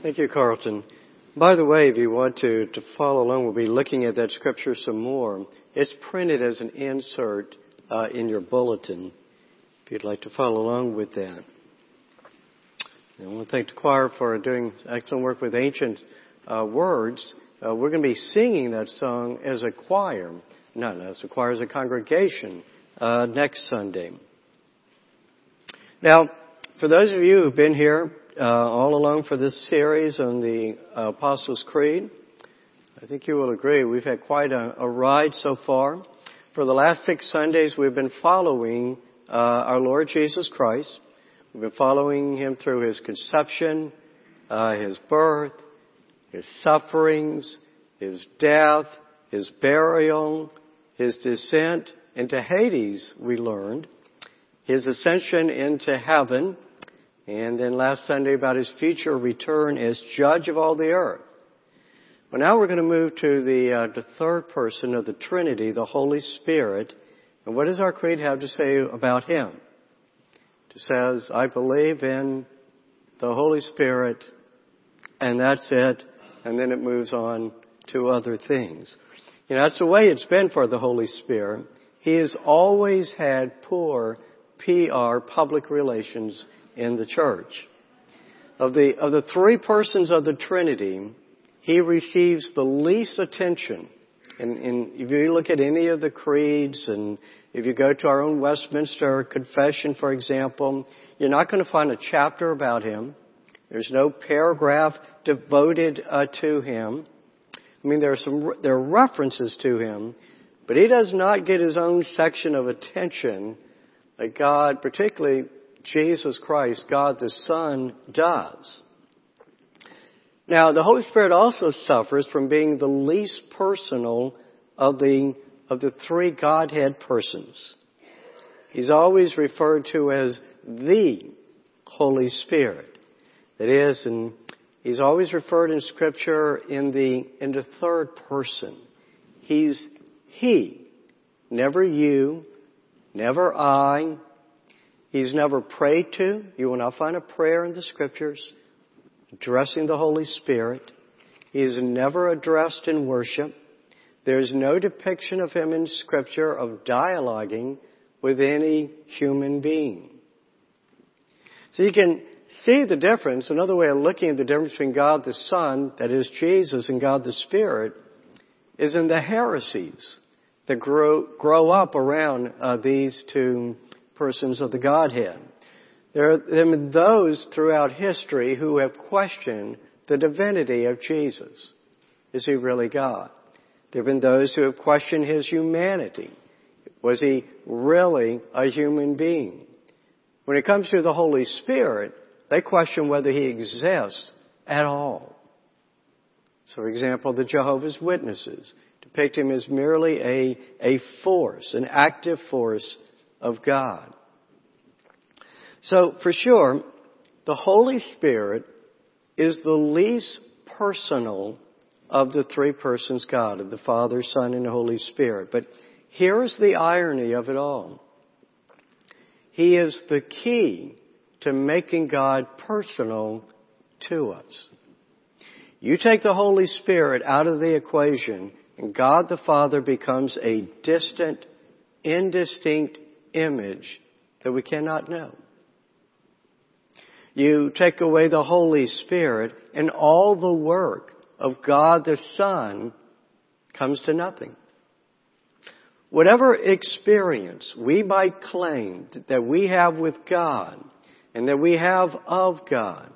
Thank you, Carlton. By the way, if you want to, to follow along, we'll be looking at that scripture some more. It's printed as an insert uh, in your bulletin if you'd like to follow along with that. I want to thank the choir for doing excellent work with ancient uh, words. Uh, we're going to be singing that song as a choir, not as a choir, as a congregation uh, next Sunday. Now, for those of you who've been here uh, all along for this series on the Apostles' Creed. I think you will agree we've had quite a, a ride so far. For the last six Sundays, we've been following uh, our Lord Jesus Christ. We've been following Him through His conception, uh, His birth, His sufferings, His death, His burial, His descent into Hades, we learned, His ascension into heaven, and then last Sunday about his future return as judge of all the earth. But now we're going to move to the, uh, the third person of the Trinity, the Holy Spirit. And what does our creed have to say about him? It says, I believe in the Holy Spirit, and that's it. And then it moves on to other things. You know, that's the way it's been for the Holy Spirit. He has always had poor PR, public relations, in the church. Of the, of the three persons of the Trinity, he receives the least attention. And, and if you look at any of the creeds and if you go to our own Westminster Confession, for example, you're not going to find a chapter about him. There's no paragraph devoted uh, to him. I mean, there are some there are references to him, but he does not get his own section of attention that God, particularly Jesus Christ, God the Son, does. Now, the Holy Spirit also suffers from being the least personal of the, of the three Godhead persons. He's always referred to as the Holy Spirit. That is, and he's always referred in Scripture in the, in the third person. He's He, never you, never I, He's never prayed to. You will not find a prayer in the scriptures addressing the Holy Spirit. He is never addressed in worship. There's no depiction of him in scripture of dialoguing with any human being. So you can see the difference. Another way of looking at the difference between God the Son, that is Jesus, and God the Spirit, is in the heresies that grow, grow up around uh, these two persons of the Godhead. There are those throughout history who have questioned the divinity of Jesus. Is he really God? There have been those who have questioned his humanity. Was he really a human being? When it comes to the Holy Spirit, they question whether he exists at all. So, for example, the Jehovah's Witnesses depict him as merely a, a force, an active force of God. So for sure, the Holy Spirit is the least personal of the three persons God, of the Father, Son, and Holy Spirit. But here's the irony of it all. He is the key to making God personal to us. You take the Holy Spirit out of the equation and God the Father becomes a distant, indistinct image that we cannot know. You take away the Holy Spirit and all the work of God the Son comes to nothing. Whatever experience we might claim that we have with God and that we have of God,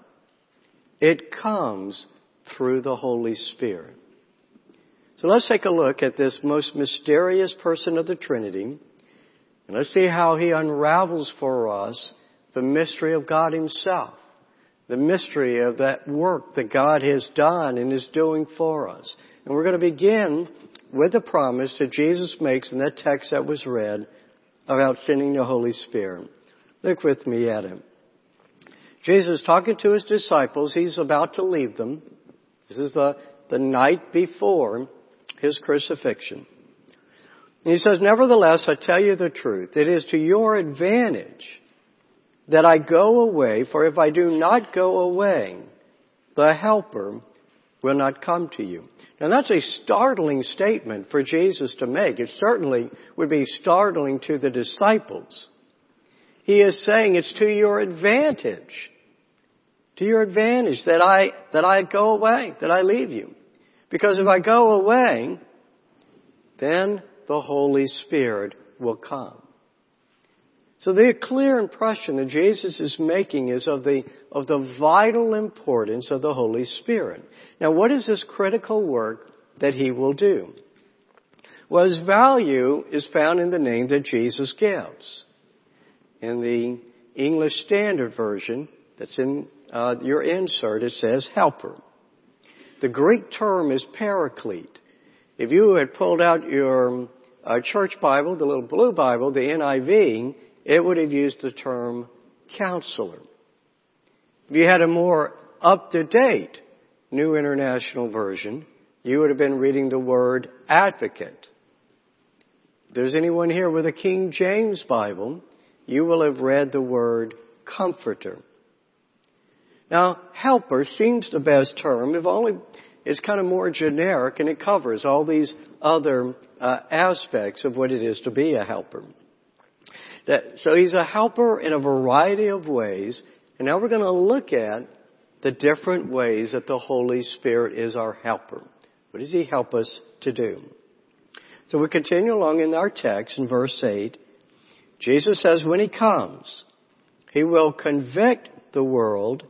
it comes through the Holy Spirit. So let's take a look at this most mysterious person of the Trinity, and let's see how he unravels for us the mystery of God Himself, the mystery of that work that God has done and is doing for us. And we're going to begin with the promise that Jesus makes in that text that was read about sending the Holy Spirit. Look with me at him. Jesus talking to his disciples, he's about to leave them. This is the, the night before his crucifixion. And he says, Nevertheless, I tell you the truth. It is to your advantage that I go away, for if I do not go away, the Helper will not come to you. Now that's a startling statement for Jesus to make. It certainly would be startling to the disciples. He is saying it's to your advantage. To your advantage that I, that I go away, that I leave you. Because if I go away, then the Holy Spirit will come. So the clear impression that Jesus is making is of the, of the vital importance of the Holy Spirit. Now what is this critical work that He will do? Well, His value is found in the name that Jesus gives. In the English Standard Version, that's in uh, your insert, it says helper. The Greek term is paraclete. If you had pulled out your uh, church Bible, the little blue Bible, the NIV, it would have used the term counselor. If you had a more up-to-date New International Version, you would have been reading the word advocate. If there's anyone here with a King James Bible, you will have read the word comforter. Now, helper seems the best term, if only it's kind of more generic and it covers all these other uh, aspects of what it is to be a helper. That, so he's a helper in a variety of ways. And now we're going to look at the different ways that the Holy Spirit is our helper. What does he help us to do? So we continue along in our text in verse 8. Jesus says when he comes, he will convict the world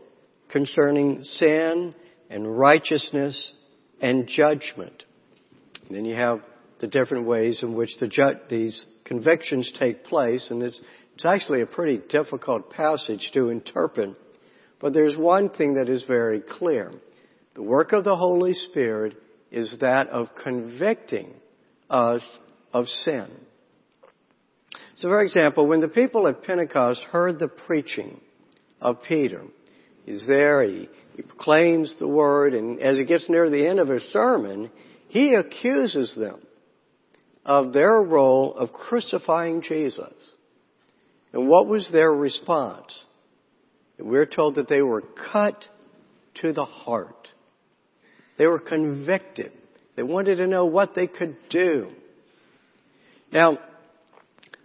concerning sin and righteousness and judgment. And then you have the different ways in which the ju- these convictions take place, and it's, it's actually a pretty difficult passage to interpret. But there's one thing that is very clear. The work of the Holy Spirit is that of convicting us of sin. So for example, when the people at Pentecost heard the preaching of Peter, he's there, he, he proclaims the word, and as he gets near the end of his sermon, he accuses them of their role of crucifying Jesus. And what was their response? We're told that they were cut to the heart. They were convicted. They wanted to know what they could do. Now,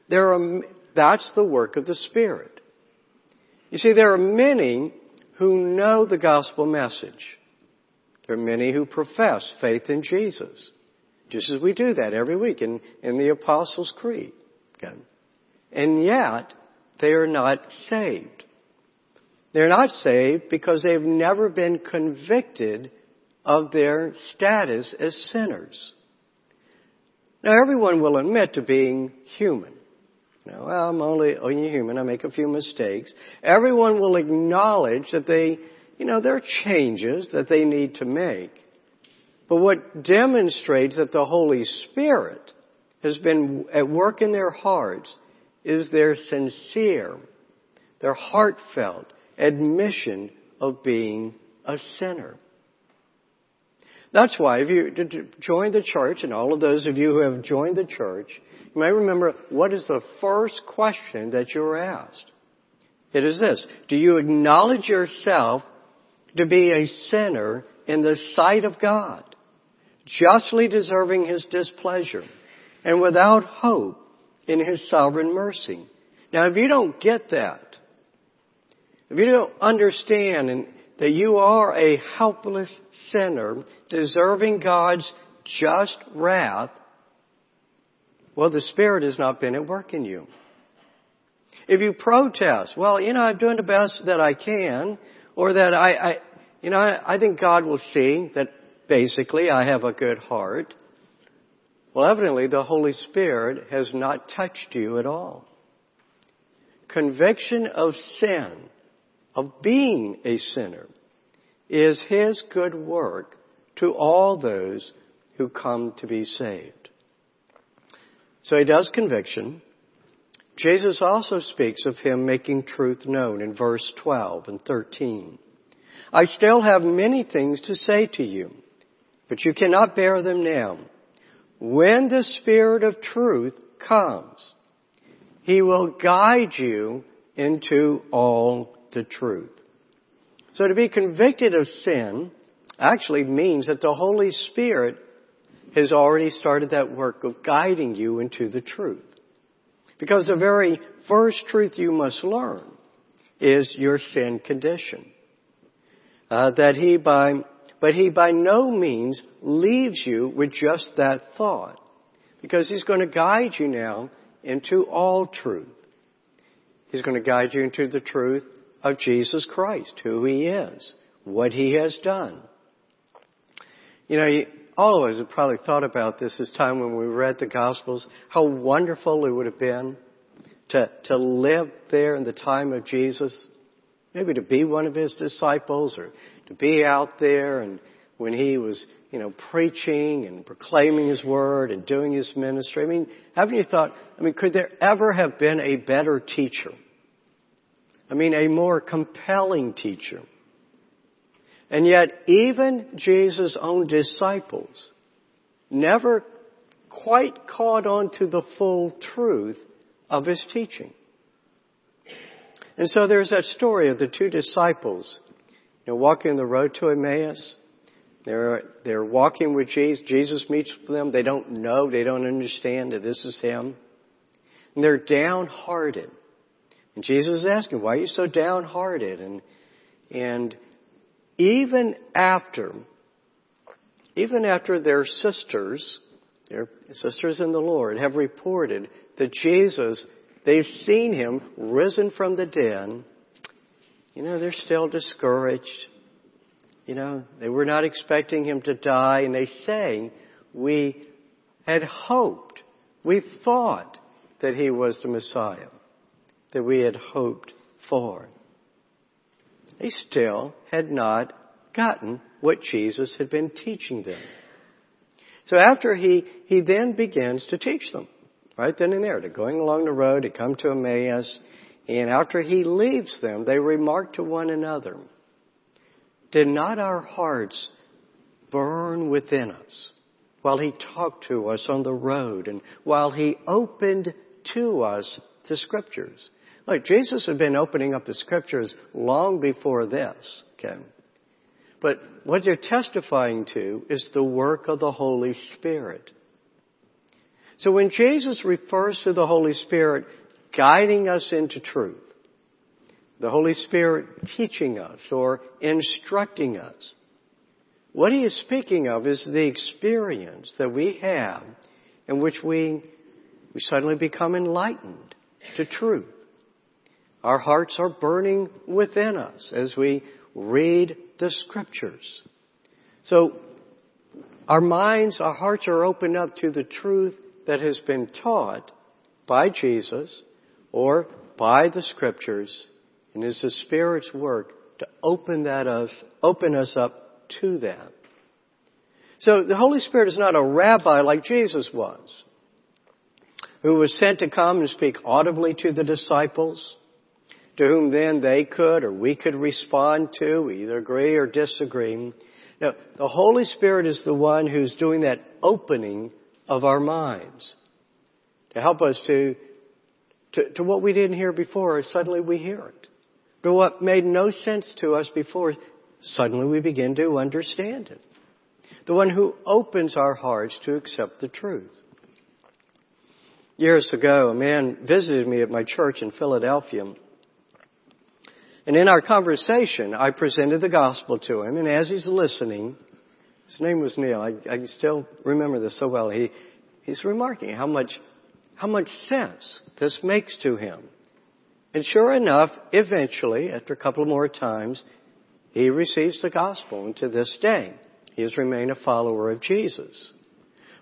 there are, that's the work of the Spirit. You see, there are many who know the gospel message. There are many who profess faith in Jesus. Just as we do that every week in, in the Apostles' Creed. Okay? And yet, they are not saved. They're not saved because they've never been convicted of their status as sinners. Now everyone will admit to being human. Know, well, I'm only, oh, only human. I make a few mistakes. Everyone will acknowledge that they, you know, there are changes that they need to make. But what demonstrates that the Holy Spirit has been at work in their hearts is their sincere, their heartfelt admission of being a sinner. That's why if you join the church, and all of those of you who have joined the church, you may remember what is the first question that you were asked. It is this. Do you acknowledge yourself to be a sinner in the sight of God? justly deserving his displeasure, and without hope in his sovereign mercy. Now, if you don't get that, if you don't understand that you are a helpless sinner deserving God's just wrath, well, the Spirit has not been at work in you. If you protest, well, you know, I'm doing the best that I can, or that I, I you know, I, I think God will see that basically, I have a good heart. Well, evidently, the Holy Spirit has not touched you at all. Conviction of sin, of being a sinner, is His good work to all those who come to be saved. So He does conviction. Jesus also speaks of Him making truth known in verse 12 and 13. I still have many things to say to you but you cannot bear them now. When the Spirit of truth comes, He will guide you into all the truth. So to be convicted of sin actually means that the Holy Spirit has already started that work of guiding you into the truth. Because the very first truth you must learn is your sin condition. Uh, that he by, but he by no means leaves you with just that thought. Because he's going to guide you now into all truth. He's going to guide you into the truth of Jesus Christ, who He is, what He has done. You know, all of us have probably thought about this this time when we read the Gospels, how wonderful it would have been to, to live there in the time of Jesus, maybe to be one of His disciples or to be out there and when He was, you know, preaching and proclaiming His Word and doing His ministry. I mean, haven't you thought, I mean, could there ever have been a better teacher? I mean, a more compelling teacher. And yet, even Jesus' own disciples never quite caught on to the full truth of his teaching. And so there's that story of the two disciples, you know, walking the road to Emmaus. They're, they're walking with Jesus. Jesus meets them. They don't know, they don't understand that this is him. And they're downhearted. And Jesus is asking, why are you so downhearted? And, and even after, even after their sisters, their sisters in the Lord have reported that Jesus, they've seen him risen from the dead, you know, they're still discouraged. You know, they were not expecting him to die, and they say, we had hoped, we thought that he was the Messiah that we had hoped for. They still had not gotten what Jesus had been teaching them. So after he, he then begins to teach them, right then and there. They're going along the road, they come to Emmaus, and after he leaves them, they remark to one another, Did not our hearts burn within us while he talked to us on the road and while he opened to us the scriptures? Look, Jesus had been opening up the scriptures long before this, okay? But what they're testifying to is the work of the Holy Spirit. So when Jesus refers to the Holy Spirit guiding us into truth, the Holy Spirit teaching us or instructing us, what he is speaking of is the experience that we have in which we, we suddenly become enlightened to truth. Our hearts are burning within us as we read the scriptures. So our minds, our hearts are opened up to the truth that has been taught by Jesus or by the scriptures and is the Spirit's work to open that us, open us up to that. So the Holy Spirit is not a rabbi like Jesus was, who was sent to come and speak audibly to the disciples, to whom then they could or we could respond to, either agree or disagree. Now, the Holy Spirit is the one who's doing that opening of our minds to help us to, to, to what we didn't hear before, suddenly we hear it. To what made no sense to us before, suddenly we begin to understand it. The one who opens our hearts to accept the truth. Years ago, a man visited me at my church in Philadelphia and in our conversation, I presented the gospel to him, and as he's listening, his name was Neil. I, I still remember this so well. He, he's remarking how much, how much sense this makes to him. And sure enough, eventually, after a couple more times, he receives the gospel, and to this day, he has remained a follower of Jesus.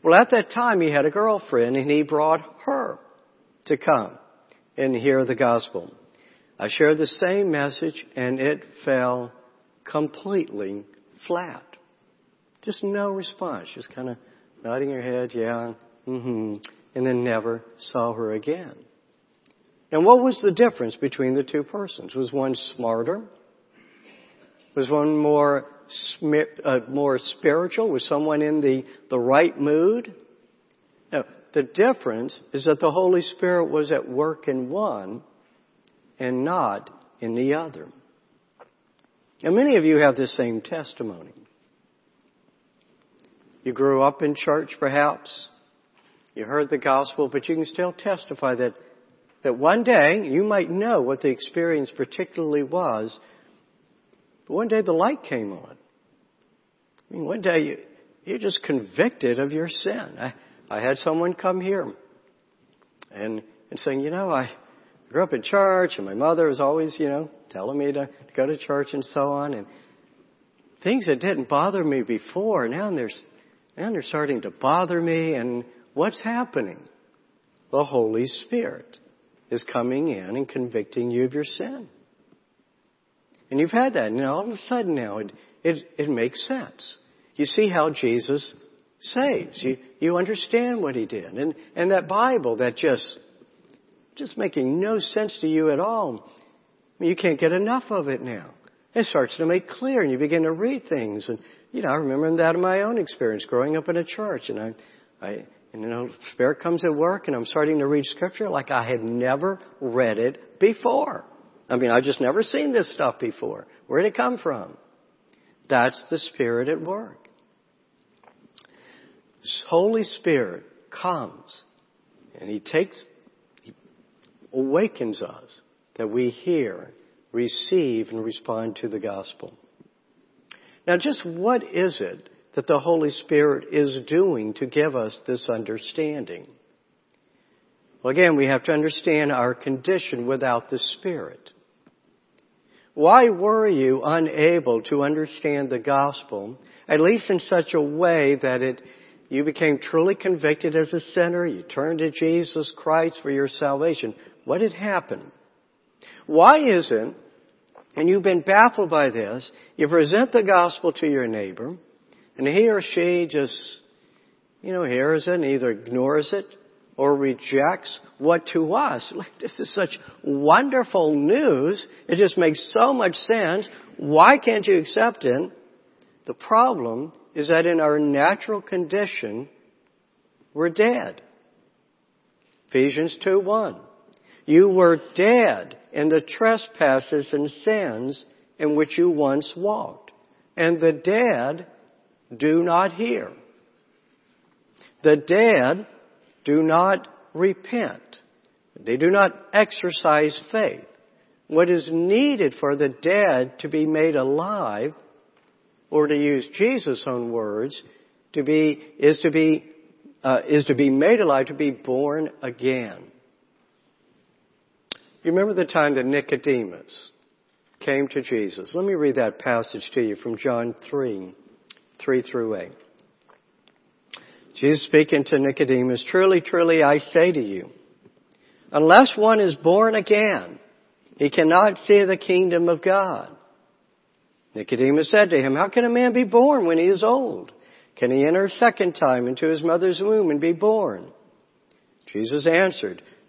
Well, at that time, he had a girlfriend, and he brought her to come and hear the gospel. I shared the same message and it fell completely flat. Just no response. Just kind of nodding her head, yeah, mm-hmm, and then never saw her again. And what was the difference between the two persons? Was one smarter? Was one more uh, more spiritual? Was someone in the, the right mood? No. The difference is that the Holy Spirit was at work in one and not in the other. And many of you have this same testimony. You grew up in church perhaps. You heard the gospel, but you can still testify that, that one day you might know what the experience particularly was, but one day the light came on. I mean, one day you, you're just convicted of your sin. I, I had someone come here and, and saying, you know, I grew up in church and my mother was always, you know, telling me to, to go to church and so on and things that didn't bother me before, now there's, now they're starting to bother me and what's happening? The Holy Spirit is coming in and convicting you of your sin. And you've had that, and all of a sudden now it, it, it makes sense. You see how Jesus saves. You, you understand what he did. And, and that Bible that just, just making no sense to you at all, you can't get enough of it now. It starts to make clear and you begin to read things. And, you know, I remember that in my own experience growing up in a church and I, I, and you know, Spirit comes at work and I'm starting to read scripture like I had never read it before. I mean, I've just never seen this stuff before. Where did it come from? That's the Spirit at work. Holy Spirit comes and He takes, awakens us that we hear, receive, and respond to the gospel. Now just what is it that the Holy Spirit is doing to give us this understanding? Well again, we have to understand our condition without the Spirit. Why were you unable to understand the gospel, at least in such a way that it you became truly convicted as a sinner. You turned to Jesus Christ for your salvation. What had happened? Why isn't, and you've been baffled by this, you present the gospel to your neighbor, and he or she just, you know, hears it and either ignores it or rejects what to us, like this is such wonderful news. It just makes so much sense. Why can't you accept it? The problem is that in our natural condition, we're dead. Ephesians 2 1. You were dead in the trespasses and sins in which you once walked. And the dead do not hear. The dead do not repent. They do not exercise faith. What is needed for the dead to be made alive or to use Jesus' own words, to be, is to be, uh, is to be made alive, to be born again. You remember the time that Nicodemus came to Jesus. Let me read that passage to you from John 3, 3 through 8. Jesus speaking to Nicodemus, truly, truly, I say to you, unless one is born again, he cannot see the kingdom of God. Nicodemus said to him, How can a man be born when he is old? Can he enter a second time into his mother's womb and be born? Jesus answered,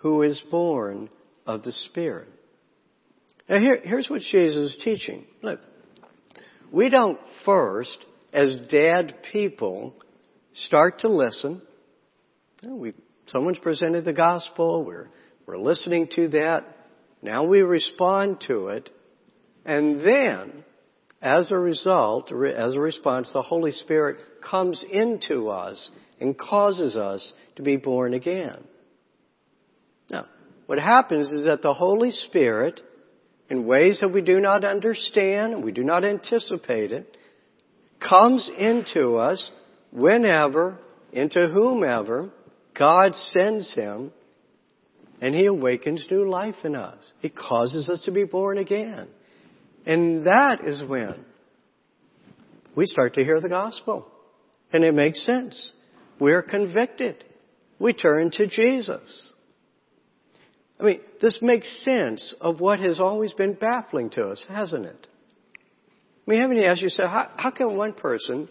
who is born of the Spirit. Now here, here's what Jesus is teaching. Look, we don't first, as dead people, start to listen. You know, we, someone's presented the gospel, we're, we're listening to that. Now we respond to it and then, as a result, as a response, the Holy Spirit comes into us and causes us to be born again. What happens is that the Holy Spirit, in ways that we do not understand, we do not anticipate it, comes into us whenever, into whomever God sends him, and he awakens new life in us. He causes us to be born again. And that is when we start to hear the gospel. And it makes sense. We're convicted. We turn to Jesus. I mean, this makes sense of what has always been baffling to us, hasn't it? I mean, haven't you asked yourself, how, how can one person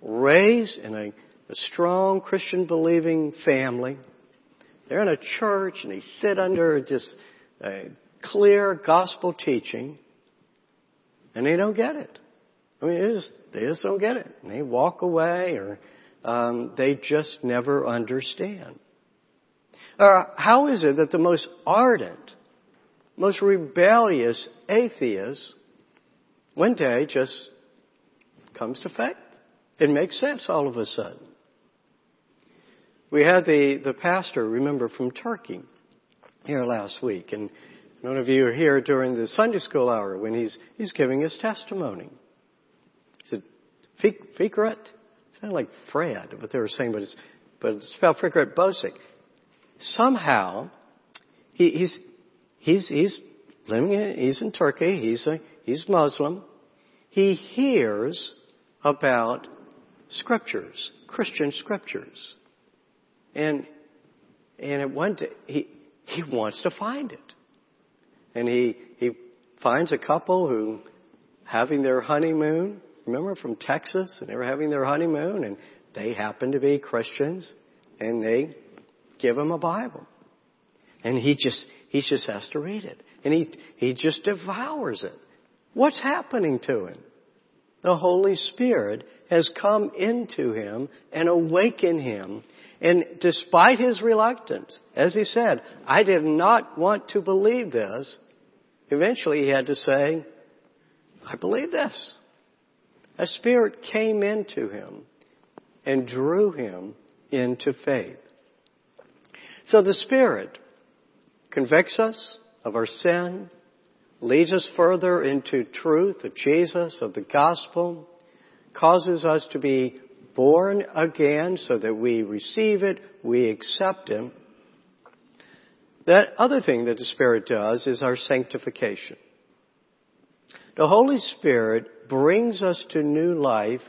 raised in a, a strong Christian believing family, they're in a church and they sit under just a clear gospel teaching, and they don't get it. I mean, it is, they just don't get it. And they walk away or um, they just never understand. Uh, how is it that the most ardent, most rebellious atheist one day just comes to faith? It makes sense all of a sudden. We had the, the pastor, remember, from Turkey here last week, and none of you are here during the Sunday school hour when he's, he's giving his testimony. He said, Fikret? It sounded like Fred, what they were saying, but it's, but it's spelled Fikret Bosik somehow he, he's he's he's living in, he's in Turkey. He's a he's Muslim. He hears about scriptures, Christian scriptures, and and at one day he he wants to find it, and he he finds a couple who having their honeymoon. Remember from Texas, and they were having their honeymoon, and they happen to be Christians, and they give him a Bible. And he just, he just has to read it. And he, he just devours it. What's happening to him? The Holy Spirit has come into him and awakened him. And despite his reluctance, as he said, I did not want to believe this, eventually he had to say, I believe this. A spirit came into him and drew him into faith. So the Spirit convicts us of our sin, leads us further into truth of Jesus, of the gospel, causes us to be born again so that we receive it, we accept Him. That other thing that the Spirit does is our sanctification. The Holy Spirit brings us to new life,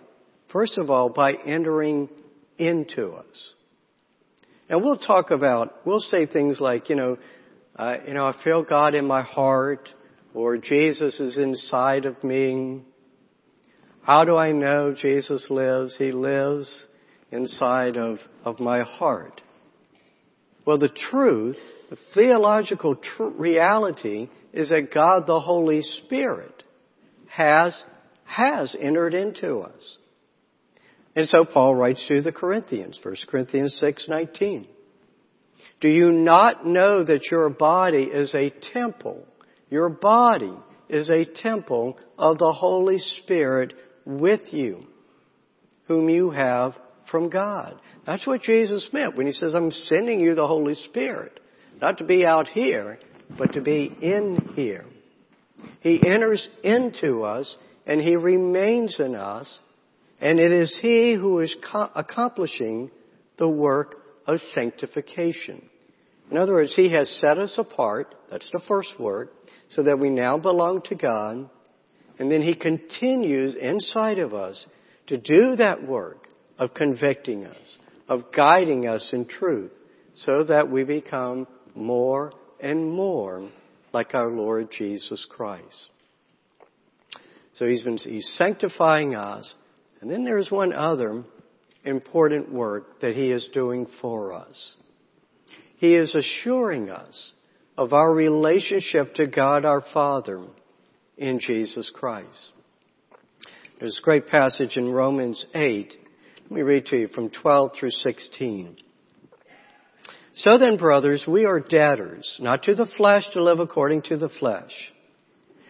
first of all, by entering into us. And we'll talk about, we'll say things like, you know, uh, you know, I feel God in my heart, or Jesus is inside of me. How do I know Jesus lives? He lives inside of, of my heart. Well, the truth, the theological tr- reality is that God the Holy Spirit has, has entered into us. And so Paul writes to the Corinthians, 1 Corinthians 6:19. Do you not know that your body is a temple? Your body is a temple of the Holy Spirit with you, whom you have from God. That's what Jesus meant when he says, I'm sending you the Holy Spirit. Not to be out here, but to be in here. He enters into us and he remains in us and it is He who is co- accomplishing the work of sanctification. In other words, He has set us apart, that's the first work, so that we now belong to God. And then He continues inside of us to do that work of convicting us, of guiding us in truth, so that we become more and more like our Lord Jesus Christ. So He's been, He's sanctifying us and then there's one other important work that He is doing for us. He is assuring us of our relationship to God our Father in Jesus Christ. There's a great passage in Romans 8. Let me read to you from 12 through 16. So then, brothers, we are debtors, not to the flesh to live according to the flesh.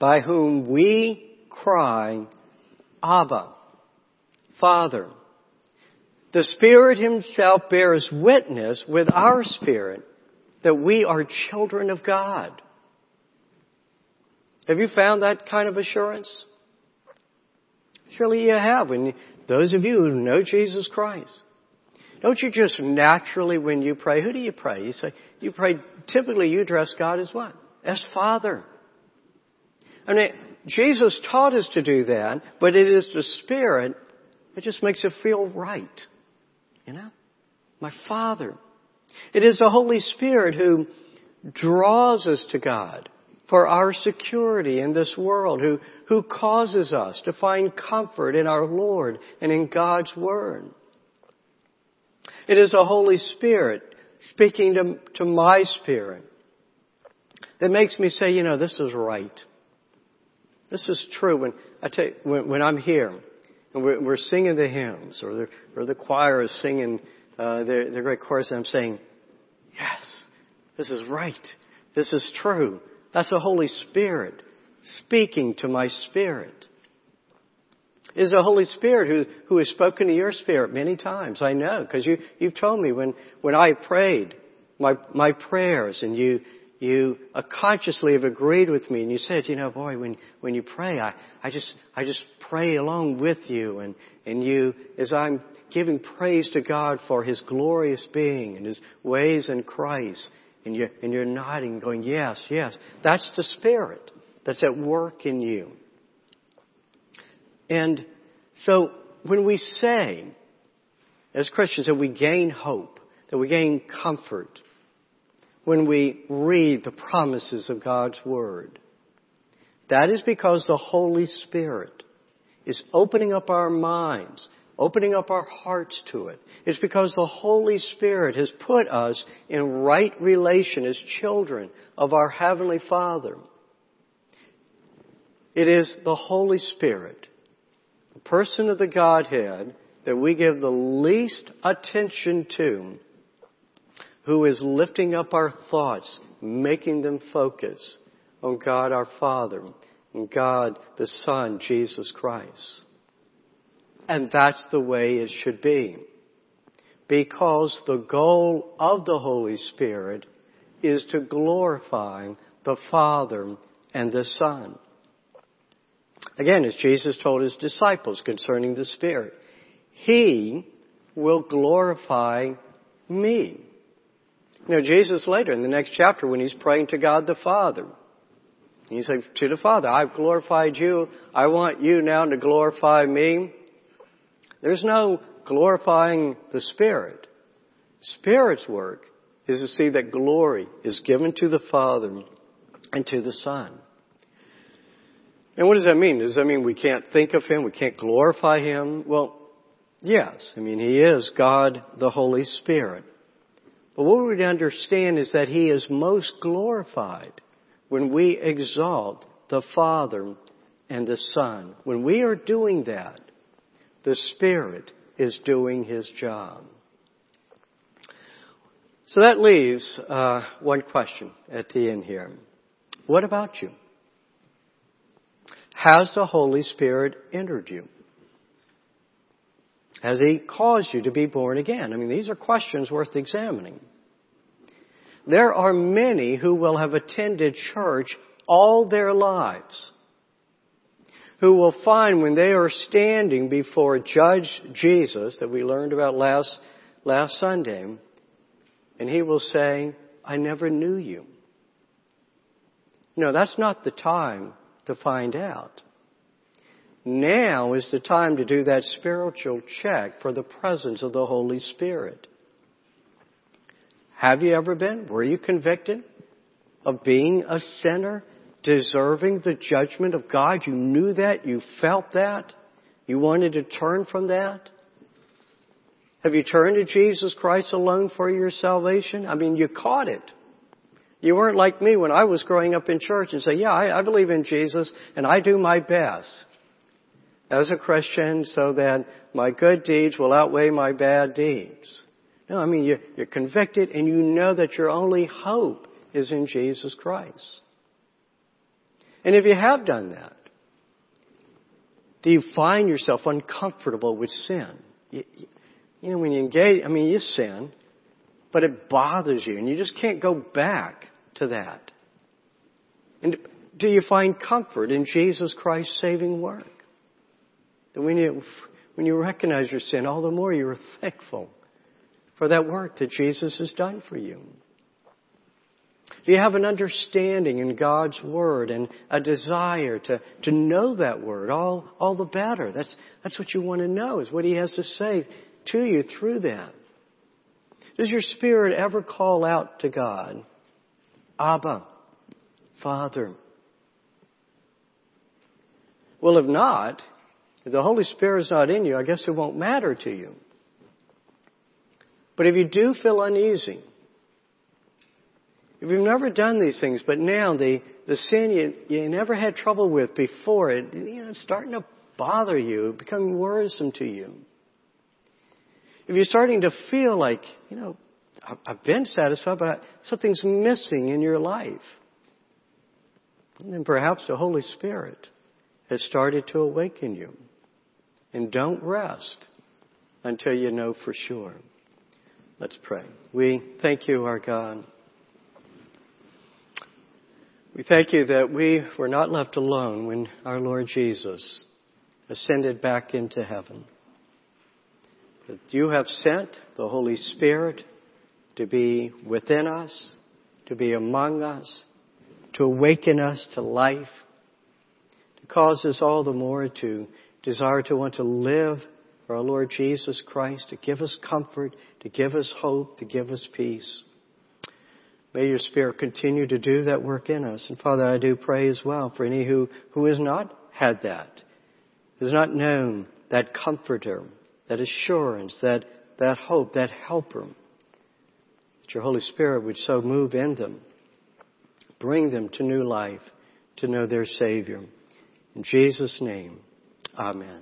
by whom we cry, Abba, Father. The Spirit Himself bears witness with our spirit that we are children of God. Have you found that kind of assurance? Surely you have when those of you who know Jesus Christ. Don't you just naturally when you pray, who do you pray? You say, you pray, typically you address God as what? As Father. I mean, Jesus taught us to do that, but it is the Spirit that just makes it feel right. You know? My Father. It is the Holy Spirit who draws us to God for our security in this world, who, who causes us to find comfort in our Lord and in God's Word. It is the Holy Spirit speaking to, to my spirit that makes me say, you know, this is right. This is true. When I tell you, when, when I'm here and we're, we're, singing the hymns or the, or the choir is singing uh, their, their great chorus, and I'm saying, yes, this is right. This is true. That's the Holy Spirit speaking to my spirit. It is the Holy Spirit who, who has spoken to your spirit many times. I know, because you, you've told me when, when I prayed my, my prayers and you, you uh, consciously have agreed with me and you said, you know, boy, when, when you pray, I, I just, I just pray along with you and, and you, as I'm giving praise to God for His glorious being and His ways in Christ, and you're, and you're nodding going, yes, yes. That's the Spirit that's at work in you. And so when we say, as Christians, that we gain hope, that we gain comfort, when we read the promises of God's Word. That is because the Holy Spirit is opening up our minds, opening up our hearts to it. It's because the Holy Spirit has put us in right relation as children of our Heavenly Father. It is the Holy Spirit, the person of the Godhead, that we give the least attention to who is lifting up our thoughts, making them focus on God our Father and God the Son, Jesus Christ. And that's the way it should be. Because the goal of the Holy Spirit is to glorify the Father and the Son. Again, as Jesus told his disciples concerning the Spirit, He will glorify me. You know, Jesus later in the next chapter when he's praying to God the Father, he said to the Father, I've glorified you. I want you now to glorify me. There's no glorifying the Spirit. Spirit's work is to see that glory is given to the Father and to the Son. And what does that mean? Does that mean we can't think of Him? We can't glorify Him? Well, yes. I mean, He is God the Holy Spirit. But what we understand is that He is most glorified when we exalt the Father and the Son. When we are doing that, the Spirit is doing His job. So that leaves uh, one question at the end here. What about you? Has the Holy Spirit entered you? Has He caused you to be born again? I mean, these are questions worth examining. There are many who will have attended church all their lives who will find when they are standing before Judge Jesus that we learned about last, last Sunday, and he will say, I never knew you. No, that's not the time to find out. Now is the time to do that spiritual check for the presence of the Holy Spirit. Have you ever been? Were you convicted of being a sinner, deserving the judgment of God? You knew that? You felt that? You wanted to turn from that? Have you turned to Jesus Christ alone for your salvation? I mean, you caught it. You weren't like me when I was growing up in church and say, yeah, I, I believe in Jesus and I do my best as a Christian so that my good deeds will outweigh my bad deeds. No, I mean, you're, you're convicted and you know that your only hope is in Jesus Christ. And if you have done that, do you find yourself uncomfortable with sin? You, you know, when you engage, I mean, you sin, but it bothers you and you just can't go back to that. And do you find comfort in Jesus Christ's saving work? That when you, when you recognize your sin, all the more you're thankful for that work that Jesus has done for you. Do you have an understanding in God's Word and a desire to, to know that Word? All, all the better. That's, that's what you want to know, is what He has to say to you through that. Does your spirit ever call out to God? Abba, Father. Well, if not, if the Holy Spirit is not in you, I guess it won't matter to you. But if you do feel uneasy, if you've never done these things, but now the, the sin you, you never had trouble with before, it, you know, it's starting to bother you, becoming worrisome to you. If you're starting to feel like, you know, I've been satisfied, but something's missing in your life, then perhaps the Holy Spirit has started to awaken you. And don't rest until you know for sure. Let's pray. We thank you, our God. We thank you that we were not left alone when our Lord Jesus ascended back into heaven. That you have sent the Holy Spirit to be within us, to be among us, to awaken us to life, to cause us all the more to desire to want to live for our Lord Jesus Christ, to give us comfort, to give us hope, to give us peace. May your Spirit continue to do that work in us. And Father, I do pray as well for any who, who has not had that, has not known that comforter, that assurance, that, that hope, that helper, that your Holy Spirit would so move in them, bring them to new life, to know their Savior. In Jesus' name, Amen.